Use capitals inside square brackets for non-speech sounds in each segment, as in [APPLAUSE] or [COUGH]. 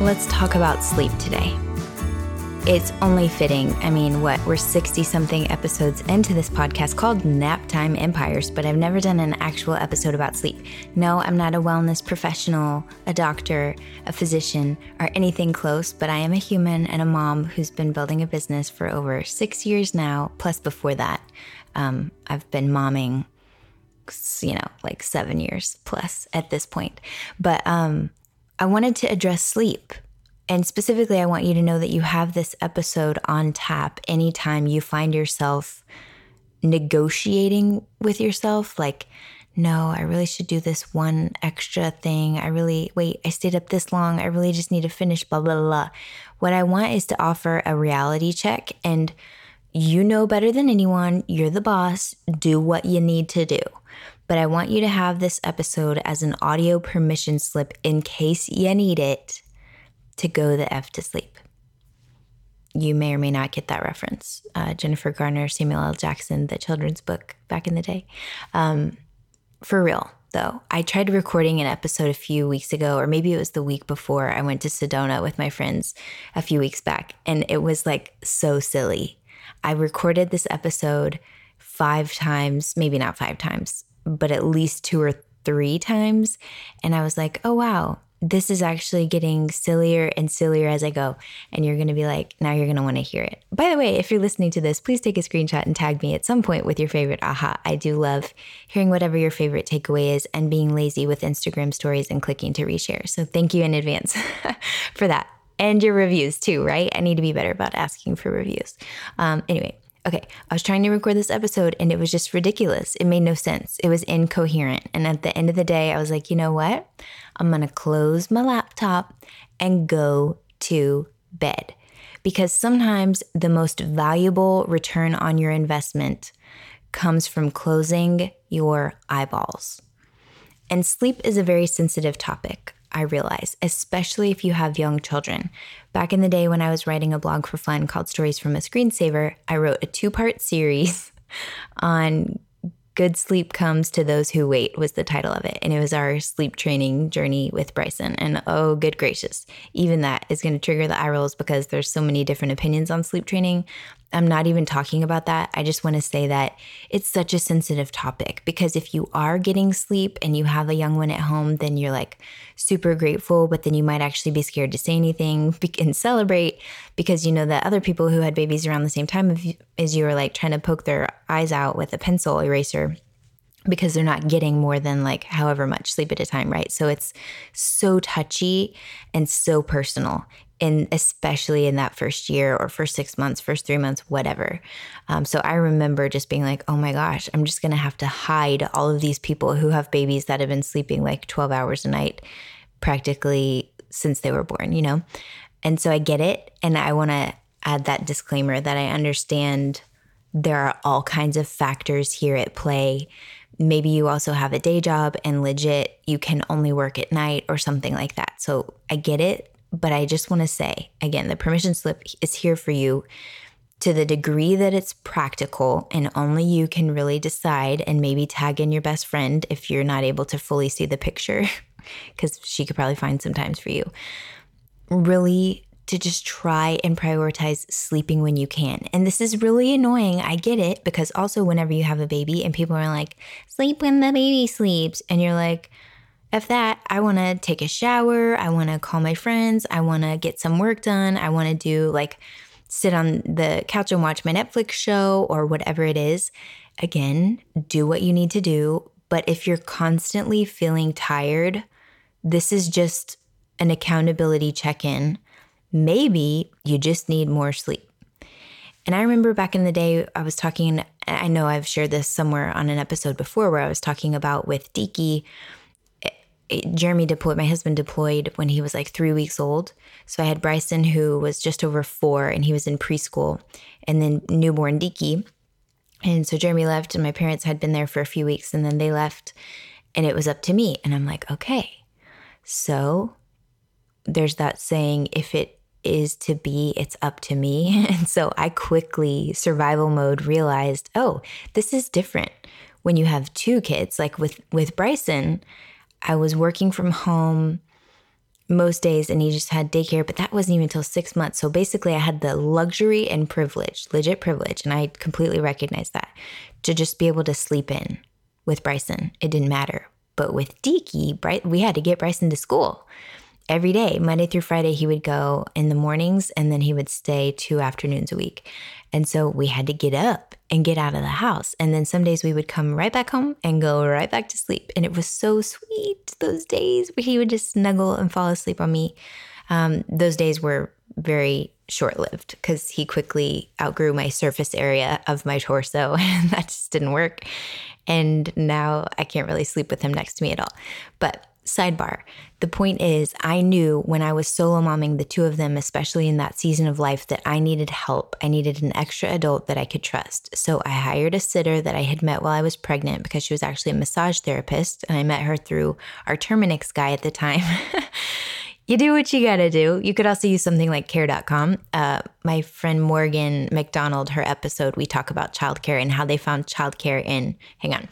Let's talk about sleep today. It's only fitting. I mean, what? We're 60 something episodes into this podcast called Nap Time Empires, but I've never done an actual episode about sleep. No, I'm not a wellness professional, a doctor, a physician, or anything close, but I am a human and a mom who's been building a business for over six years now. Plus, before that, um, I've been momming, you know, like seven years plus at this point. But um, I wanted to address sleep. And specifically, I want you to know that you have this episode on tap anytime you find yourself negotiating with yourself. Like, no, I really should do this one extra thing. I really, wait, I stayed up this long. I really just need to finish, blah, blah, blah. What I want is to offer a reality check. And you know better than anyone, you're the boss. Do what you need to do but I want you to have this episode as an audio permission slip in case you need it to go the F to sleep. You may or may not get that reference. Uh, Jennifer Garner, Samuel L. Jackson, the children's book back in the day. Um, for real, though, I tried recording an episode a few weeks ago, or maybe it was the week before I went to Sedona with my friends a few weeks back, and it was like so silly. I recorded this episode five times, maybe not five times, but at least two or three times. And I was like, oh, wow, this is actually getting sillier and sillier as I go. And you're going to be like, now you're going to want to hear it. By the way, if you're listening to this, please take a screenshot and tag me at some point with your favorite aha. I do love hearing whatever your favorite takeaway is and being lazy with Instagram stories and clicking to reshare. So thank you in advance [LAUGHS] for that. And your reviews too, right? I need to be better about asking for reviews. Um, anyway, Okay, I was trying to record this episode and it was just ridiculous. It made no sense. It was incoherent. And at the end of the day, I was like, you know what? I'm going to close my laptop and go to bed. Because sometimes the most valuable return on your investment comes from closing your eyeballs. And sleep is a very sensitive topic. I realize, especially if you have young children. Back in the day when I was writing a blog for fun called Stories from a Screensaver, I wrote a two part series [LAUGHS] on Good Sleep Comes to Those Who Wait was the title of it. And it was our sleep training journey with Bryson. And oh, good gracious, even that is going to trigger the eye rolls because there's so many different opinions on sleep training. I'm not even talking about that. I just want to say that it's such a sensitive topic because if you are getting sleep and you have a young one at home, then you're like super grateful, but then you might actually be scared to say anything [LAUGHS] and celebrate because you know that other people who had babies around the same time as you are like trying to poke their eyes out with a pencil eraser because they're not getting more than like however much sleep at a time, right? So it's so touchy and so personal in especially in that first year or first six months, first three months, whatever. Um, so I remember just being like, oh my gosh, I'm just gonna have to hide all of these people who have babies that have been sleeping like 12 hours a night practically since they were born, you know? And so I get it. And I wanna add that disclaimer that I understand there are all kinds of factors here at play. Maybe you also have a day job and legit you can only work at night or something like that. So I get it but I just want to say again, the permission slip is here for you to the degree that it's practical and only you can really decide and maybe tag in your best friend if you're not able to fully see the picture [LAUGHS] because she could probably find some times for you. Really to just try and prioritize sleeping when you can. And this is really annoying. I get it because also whenever you have a baby and people are like, sleep when the baby sleeps, and you're like, of that, I want to take a shower. I want to call my friends. I want to get some work done. I want to do like sit on the couch and watch my Netflix show or whatever it is. Again, do what you need to do. But if you're constantly feeling tired, this is just an accountability check in. Maybe you just need more sleep. And I remember back in the day, I was talking, I know I've shared this somewhere on an episode before where I was talking about with Deaky Jeremy deployed, my husband deployed when he was like three weeks old. So I had Bryson, who was just over four, and he was in preschool, and then newborn Deaky. And so Jeremy left, and my parents had been there for a few weeks, and then they left, and it was up to me. And I'm like, okay. So there's that saying, if it is to be, it's up to me. [LAUGHS] And so I quickly, survival mode, realized, oh, this is different when you have two kids. Like with, with Bryson, I was working from home most days and he just had daycare, but that wasn't even until six months. So basically, I had the luxury and privilege, legit privilege, and I completely recognize that, to just be able to sleep in with Bryson. It didn't matter. But with Deaky, Bry- we had to get Bryson to school every day, Monday through Friday, he would go in the mornings and then he would stay two afternoons a week. And so we had to get up and get out of the house. And then some days we would come right back home and go right back to sleep. And it was so sweet those days where he would just snuggle and fall asleep on me. Um, those days were very short lived because he quickly outgrew my surface area of my torso [LAUGHS] and that just didn't work. And now I can't really sleep with him next to me at all. But Sidebar. The point is, I knew when I was solo momming the two of them, especially in that season of life, that I needed help. I needed an extra adult that I could trust. So I hired a sitter that I had met while I was pregnant because she was actually a massage therapist. And I met her through our Terminix guy at the time. [LAUGHS] you do what you gotta do. You could also use something like care.com. Uh, my friend Morgan McDonald, her episode, we talk about childcare and how they found childcare in, hang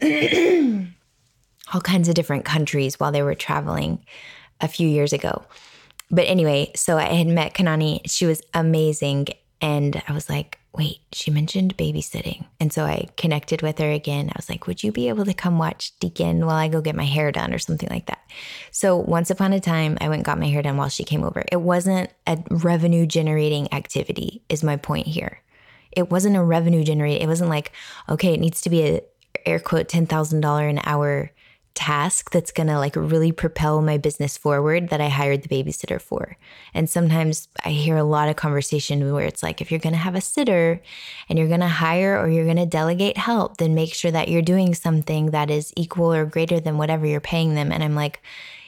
on. [CLEARS THROAT] all kinds of different countries while they were traveling a few years ago. But anyway, so I had met Kanani. She was amazing. And I was like, wait, she mentioned babysitting. And so I connected with her again. I was like, would you be able to come watch Deacon while I go get my hair done or something like that? So once upon a time, I went got my hair done while she came over. It wasn't a revenue generating activity, is my point here. It wasn't a revenue generating. It wasn't like, okay, it needs to be a air quote $10,000 an hour task that's going to like really propel my business forward that I hired the babysitter for. And sometimes I hear a lot of conversation where it's like if you're going to have a sitter and you're going to hire or you're going to delegate help, then make sure that you're doing something that is equal or greater than whatever you're paying them. And I'm like,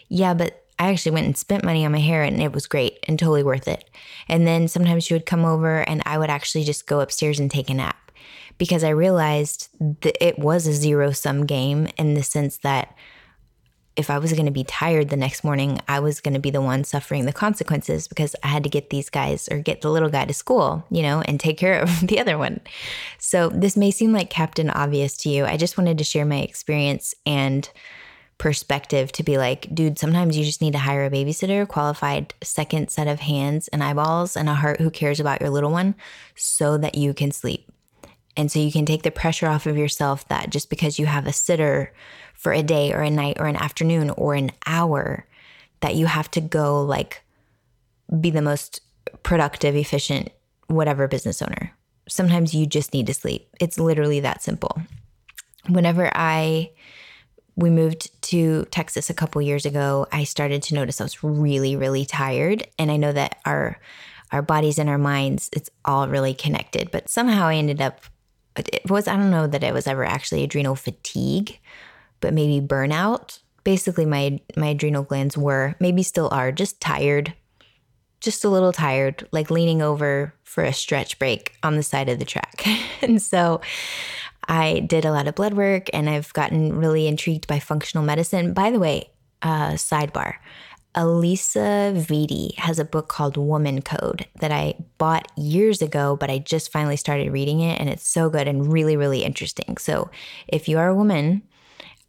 yeah, but I actually went and spent money on my hair and it was great and totally worth it. And then sometimes she would come over and I would actually just go upstairs and take a nap because I realized that it was a zero sum game in the sense that if I was going to be tired the next morning, I was going to be the one suffering the consequences because I had to get these guys or get the little guy to school, you know, and take care of [LAUGHS] the other one. So this may seem like Captain Obvious to you. I just wanted to share my experience and perspective to be like, dude, sometimes you just need to hire a babysitter, qualified second set of hands and eyeballs, and a heart who cares about your little one so that you can sleep. And so you can take the pressure off of yourself that just because you have a sitter for a day or a night or an afternoon or an hour, that you have to go like be the most productive, efficient, whatever business owner. Sometimes you just need to sleep. It's literally that simple. Whenever I we moved to Texas a couple years ago, I started to notice I was really, really tired. And I know that our our bodies and our minds, it's all really connected. But somehow I ended up it was I don't know that it was ever actually adrenal fatigue, but maybe burnout. Basically my my adrenal glands were maybe still are just tired. Just a little tired, like leaning over for a stretch break on the side of the track. [LAUGHS] and so I did a lot of blood work and I've gotten really intrigued by functional medicine. By the way, uh, sidebar. Alisa Vitti has a book called Woman Code that I bought years ago, but I just finally started reading it and it's so good and really, really interesting. So if you are a woman,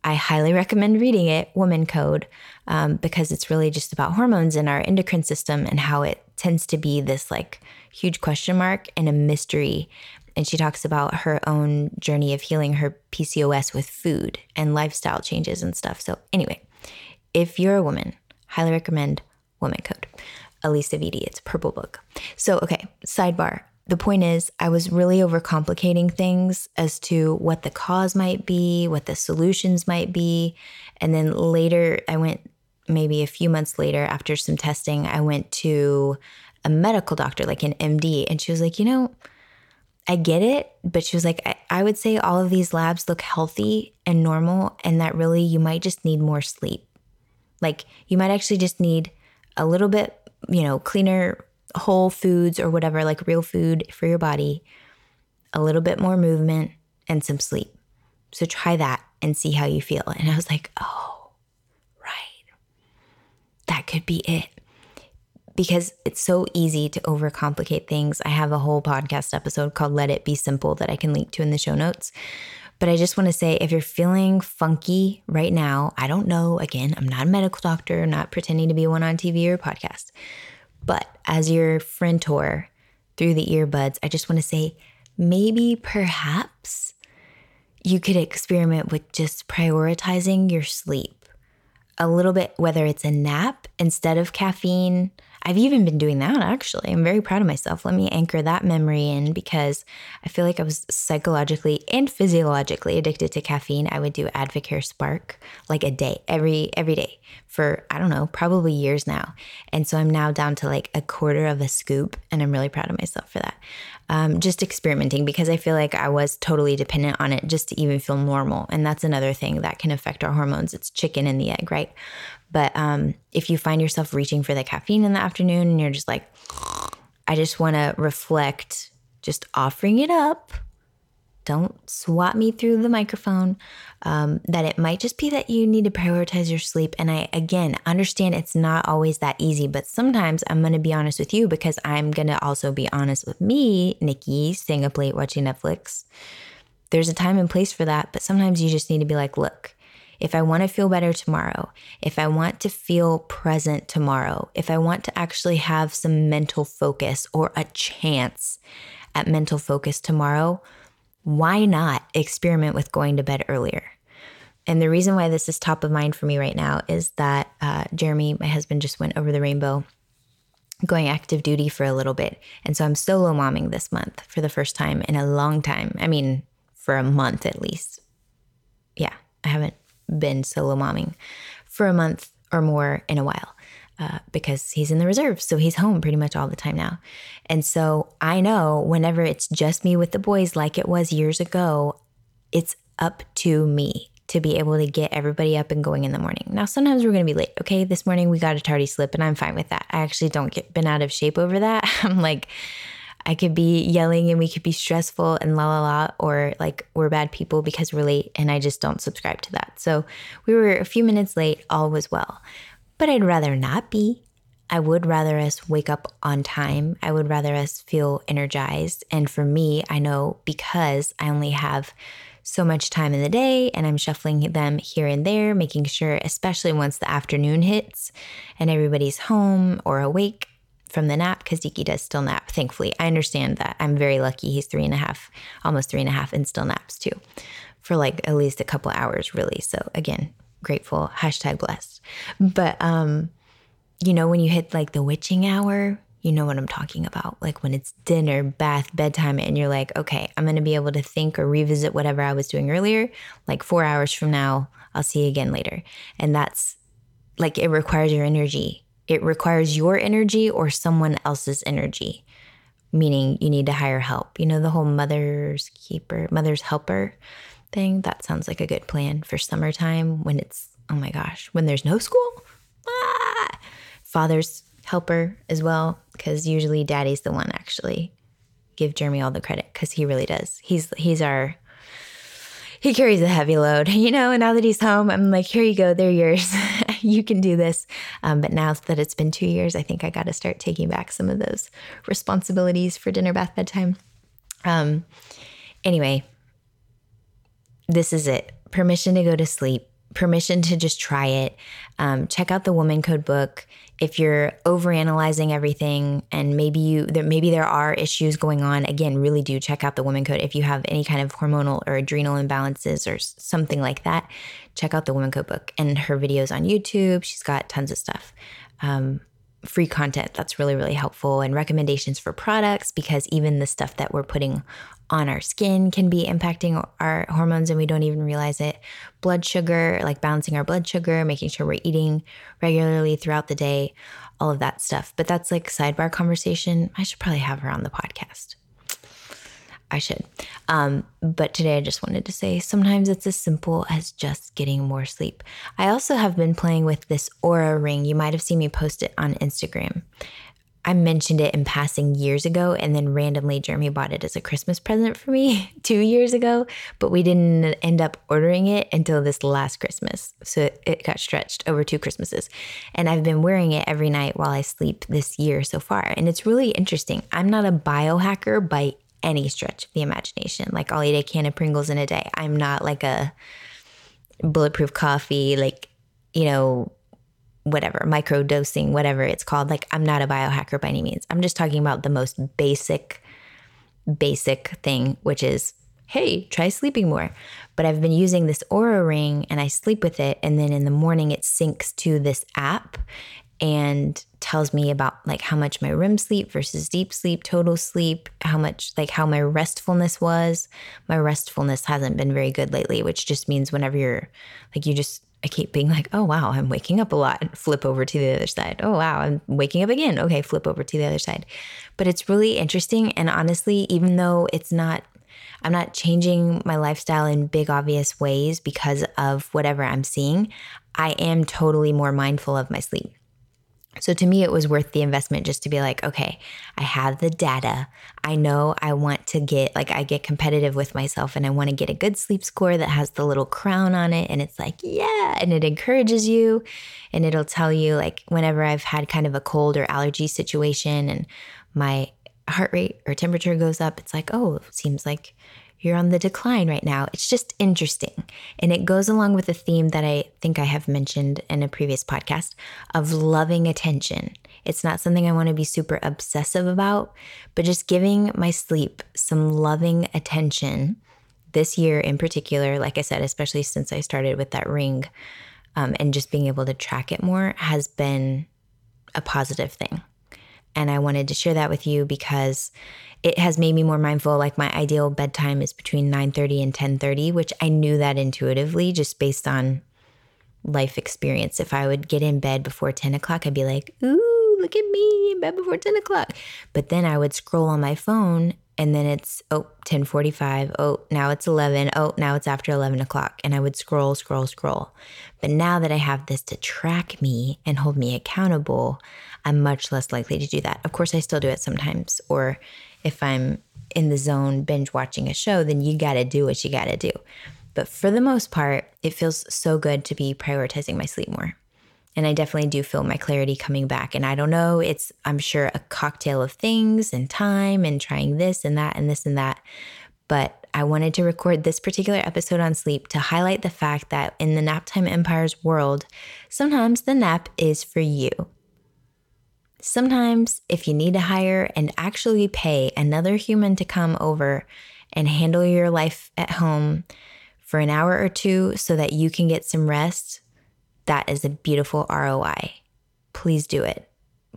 I highly recommend reading it, Woman Code, um, because it's really just about hormones in our endocrine system and how it tends to be this like huge question mark and a mystery. And she talks about her own journey of healing her PCOS with food and lifestyle changes and stuff. So, anyway, if you're a woman, Highly recommend Woman Code. Alisa Vitti, it's a purple book. So, okay, sidebar. The point is, I was really overcomplicating things as to what the cause might be, what the solutions might be. And then later, I went maybe a few months later after some testing, I went to a medical doctor, like an MD, and she was like, you know, I get it, but she was like, I, I would say all of these labs look healthy and normal, and that really you might just need more sleep Like you might actually just need a little bit, you know, cleaner whole foods or whatever, like real food for your body, a little bit more movement, and some sleep. So try that and see how you feel. And I was like, oh, right. That could be it. Because it's so easy to overcomplicate things. I have a whole podcast episode called Let It Be Simple that I can link to in the show notes. But I just want to say if you're feeling funky right now, I don't know. Again, I'm not a medical doctor, not pretending to be one on TV or podcast. But as your friend tour through the earbuds, I just want to say maybe perhaps you could experiment with just prioritizing your sleep a little bit, whether it's a nap instead of caffeine I've even been doing that actually. I'm very proud of myself. Let me anchor that memory in because I feel like I was psychologically and physiologically addicted to caffeine. I would do Advocare Spark like a day, every every day for I don't know, probably years now. And so I'm now down to like a quarter of a scoop and I'm really proud of myself for that. Um, just experimenting because I feel like I was totally dependent on it just to even feel normal. And that's another thing that can affect our hormones. It's chicken and the egg, right? But um, if you find yourself reaching for the caffeine in the afternoon and you're just like, I just want to reflect, just offering it up. Don't swat me through the microphone. Um, that it might just be that you need to prioritize your sleep. And I, again, understand it's not always that easy, but sometimes I'm going to be honest with you because I'm going to also be honest with me, Nikki, staying up late watching Netflix. There's a time and place for that, but sometimes you just need to be like, look, if I want to feel better tomorrow, if I want to feel present tomorrow, if I want to actually have some mental focus or a chance at mental focus tomorrow, why not experiment with going to bed earlier? And the reason why this is top of mind for me right now is that uh, Jeremy, my husband, just went over the rainbow going active duty for a little bit. And so I'm solo momming this month for the first time in a long time. I mean, for a month at least. Yeah, I haven't been solo momming for a month or more in a while. Uh, because he's in the reserve. So he's home pretty much all the time now. And so I know whenever it's just me with the boys, like it was years ago, it's up to me to be able to get everybody up and going in the morning. Now, sometimes we're going to be late. Okay. This morning we got a tardy slip and I'm fine with that. I actually don't get been out of shape over that. [LAUGHS] I'm like, I could be yelling and we could be stressful and la la la, or like we're bad people because we're late and I just don't subscribe to that. So we were a few minutes late, all was well. But I'd rather not be. I would rather us wake up on time. I would rather us feel energized. And for me, I know because I only have so much time in the day and I'm shuffling them here and there, making sure, especially once the afternoon hits and everybody's home or awake, from the nap because Deaky does still nap, thankfully. I understand that. I'm very lucky. He's three and a half, almost three and a half, and still naps too for like at least a couple hours, really. So again, grateful, hashtag blessed. But, um, you know, when you hit like the witching hour, you know what I'm talking about. Like when it's dinner, bath, bedtime, and you're like, okay, I'm going to be able to think or revisit whatever I was doing earlier. Like four hours from now, I'll see you again later. And that's like it requires your energy it requires your energy or someone else's energy, meaning you need to hire help. You know, the whole mother's keeper, mother's helper thing? That sounds like a good plan for summertime when it's, oh my gosh, when there's no school. Ah! Father's helper as well, because usually daddy's the one actually give Jeremy all the credit because he really does. He's he's our he carries a heavy load, [LAUGHS] you know. And now that he's home, I'm like, here you go, they're yours. [LAUGHS] [LAUGHS] you can do this. Um, but now that it's been two years, I think I got to start taking back some of those responsibilities for dinner, bath, bedtime. Um, anyway, this is it. Permission to go to sleep permission to just try it. Um, check out the Woman Code book. If you're overanalyzing everything and maybe you there maybe there are issues going on, again, really do check out the Woman Code. If you have any kind of hormonal or adrenal imbalances or something like that, check out the Woman Code book and her videos on YouTube. She's got tons of stuff. Um, free content that's really really helpful and recommendations for products because even the stuff that we're putting on our skin can be impacting our hormones and we don't even realize it. Blood sugar, like balancing our blood sugar, making sure we're eating regularly throughout the day, all of that stuff. But that's like sidebar conversation. I should probably have her on the podcast. I should. Um, but today I just wanted to say sometimes it's as simple as just getting more sleep. I also have been playing with this Oura ring. You might have seen me post it on Instagram. I mentioned it in passing years ago, and then randomly Jeremy bought it as a Christmas present for me [LAUGHS] two years ago, but we didn't end up ordering it until this last Christmas. So it got stretched over two Christmases. And I've been wearing it every night while I sleep this year so far. And it's really interesting. I'm not a biohacker by any stretch of the imagination. Like I'll eat a can of Pringles in a day. I'm not like a bulletproof coffee, like, you know, whatever, micro dosing, whatever it's called. Like, I'm not a biohacker by any means. I'm just talking about the most basic, basic thing, which is, hey, try sleeping more. But I've been using this Oura ring and I sleep with it. And then in the morning, it syncs to this app and tells me about like how much my REM sleep versus deep sleep, total sleep, how much like how my restfulness was. My restfulness hasn't been very good lately, which just means whenever you're like you just I keep being like, oh, wow, I'm waking up a lot. Flip over to the other side. Oh, wow, I'm waking up again. Okay, flip over to the other side. But it's really interesting. And honestly, even though it's not, I'm not changing my lifestyle in big, obvious ways because of whatever I'm seeing, I am totally more mindful of my sleep. So to me, it was worth the investment just to be like, okay, I have the data. I know I want to get, like, I get competitive with myself and I want to get a good sleep score that has the little crown on it. And it's like, yeah. And it encourages you. And it'll tell you, like, whenever I've had kind of a cold or allergy situation and my heart rate or temperature goes up, it's like, oh, it seems like you're on the decline right now. It's just interesting. And it goes along with a the theme that I think I have mentioned in a previous podcast of loving attention. It's not something I want to be super obsessive about, but just giving my sleep some loving attention this year in particular, like I said, especially since I started with that ring um, and just being able to track it more has been a positive thing. And I wanted to share that with you because it has made me more mindful like my ideal bedtime is between 9.30 and 10.30 which i knew that intuitively just based on life experience. If i would get in bed before 10 o'clock i'd be like ooh look at me in bed before 10 o'clock. But then i would scroll on my phone and then it's oh 10.45 oh now it's 11 oh now it's after 11 o'clock. And i would scroll scroll scroll. But now that i have this to track me and hold me accountable i'm much less likely to do that of course i still do it sometimes or if I'm in the zone binge watching a show, then you got to do what you got to do. But for the most part, it feels so good to be prioritizing my sleep more. And I definitely do feel my clarity coming back. And I don't know, it's, I'm sure, a cocktail of things and time and trying this and that and this and that. But I wanted to record this particular episode on sleep to highlight the fact that in the Naptime Empire's world, sometimes the nap is for you. Sometimes, if you need to hire and actually pay another human to come over and handle your life at home for an hour or two so that you can get some rest, that is a beautiful ROI. Please do it.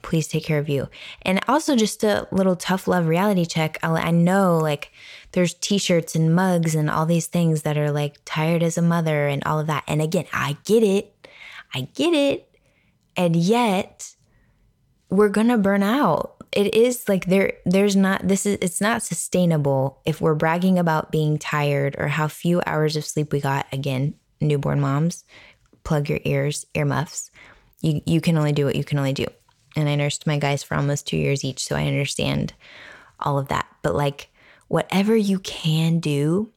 Please take care of you. And also, just a little tough love reality check. I know, like, there's t shirts and mugs and all these things that are like tired as a mother and all of that. And again, I get it. I get it. And yet, we're to burn out. It is like there there's not this is it's not sustainable if we're bragging about being tired or how few hours of sleep we got. Again newborn moms plug your ears earmuffs. You you can only do what you can only do. And I nursed my guys for almost 2 years each so I understand all of that. But like whatever you can do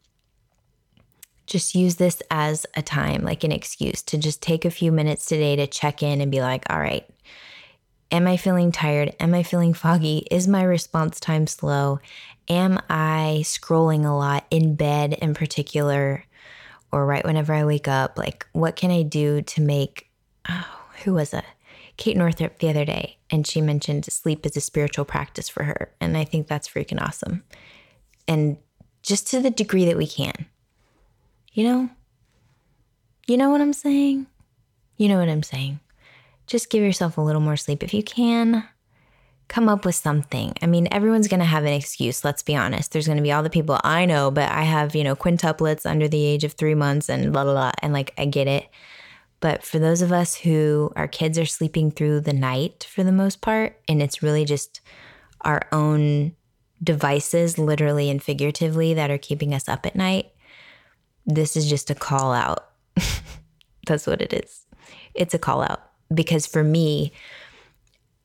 just use this as a time like an excuse to just take a few minutes today to check in and be like all right Am I feeling tired? Am I feeling foggy? Is my response time slow? Am I scrolling a lot in bed in particular or right whenever I wake up? Like, what can I do to make, oh, who was it? Kate Northrup the other day, and she mentioned sleep is a spiritual practice for her. And I think that's freaking awesome. And just to the degree that we can, you know? You know what I'm saying? You know what I'm saying just give yourself a little more sleep if you can. Come up with something. I mean, everyone's going to have an excuse, let's be honest. There's going to be all the people I know, but I have, you know, quintuplets under the age of three months and blah, blah, blah. And like, I get it. But for those of us who our kids are sleeping through the night for the most part, and it's really just our own devices, literally and figuratively, that are keeping us up at night, this is just a call out. [LAUGHS] That's what it is. It's a call out because for me,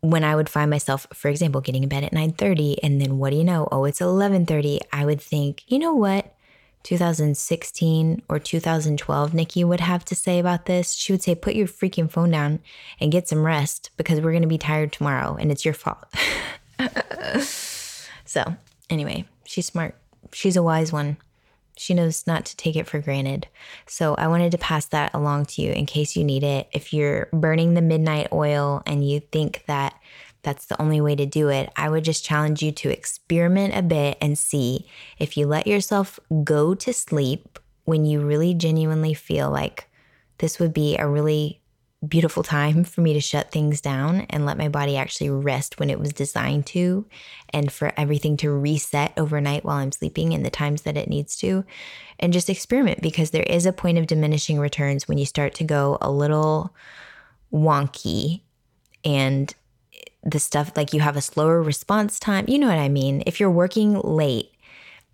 when I would find myself, for example, getting in bed at 9:30 and then what do you know? Oh, it's 11:30. I would think, "You know what? 2016 or 2012 Nikki would have to say about this. She would say, "Put your freaking phone down and get some rest because we're going to be tired tomorrow and it's your fault." [LAUGHS] so, anyway, she's smart. She's a wise one. She knows not to take it for granted. So I wanted to pass that along to you in case you need it. If you're burning the midnight oil and you think that that's the only way to do it, I would just challenge you to experiment a bit and see if you let yourself go to sleep when you really genuinely feel like this would be a really beautiful time for me to shut things down and let my body actually rest when it was designed to, and for everything to reset overnight while I'm sleeping in the times that it needs to. And just experiment because there is a point of diminishing returns when you start to go a little wonky and the stuff like you have a slower response time. You know what I mean? If you're working late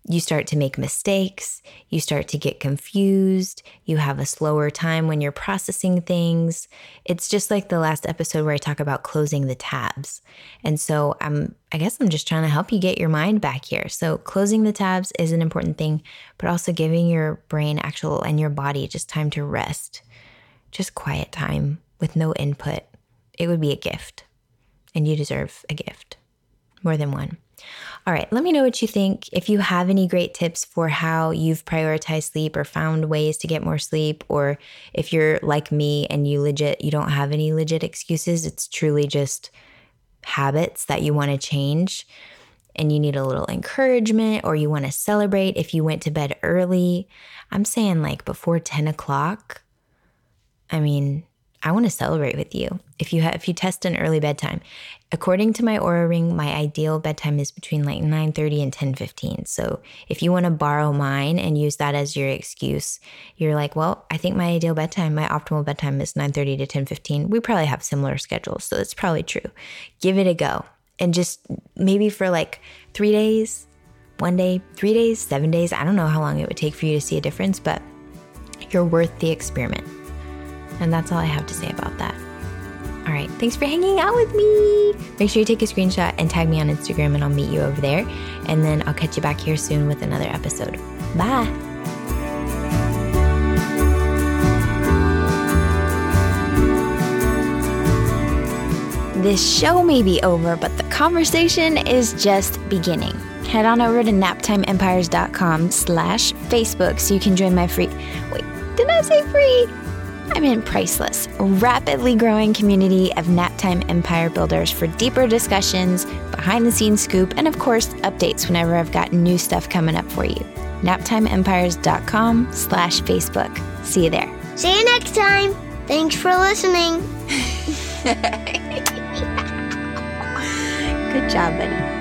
you start to make mistakes, you start to get confused, you have a slower time when you're processing things. It's just like the last episode where I talk about closing the tabs. And so I'm I guess I'm just trying to help you get your mind back here. So closing the tabs is an important thing, but also giving your brain actual and your body just time to rest. Just quiet time with no input. It would be a gift. And you deserve a gift. More than one. All right, let me know what you think. If you have any great tips for how you've prioritized sleep or found ways to get more sleep, or if you're like me and you legit, you don't have any legit excuses, it's truly just habits that you want to change and you need a little encouragement or you want to celebrate if you went to bed early. I'm saying like before 10 o'clock. I mean, I want to celebrate with you. If you have, if you test an early bedtime, according to my Oura ring, my ideal bedtime is between like 9:30 and 10:15. So if you want to borrow mine and use that as your excuse, you're like, well, I think my ideal bedtime, my optimal bedtime is 9:30 to 10:15. We probably have similar schedules, so it's probably true. Give it a go, and just maybe for like three days, one day, three days, seven days. I don't know how long it would take for you to see a difference, but you're worth the experiment. And that's all I have to say about that. All right, thanks for hanging out with me. Make sure you take a screenshot and tag me on Instagram, and I'll meet you over there. And then I'll catch you back here soon with another episode. Bye. This show may be over, but the conversation is just beginning. Head on over to naptimeempires.com slash Facebook so you can join my free... Wait, did I say free? I'm in Priceless, a rapidly growing community of naptime empire builders for deeper discussions, behind the scenes scoop, and of course, updates whenever I've got new stuff coming up for you. naptimeempires.com slash Facebook. See you there. See you next time. Thanks for listening. [LAUGHS] [LAUGHS] Good job, buddy.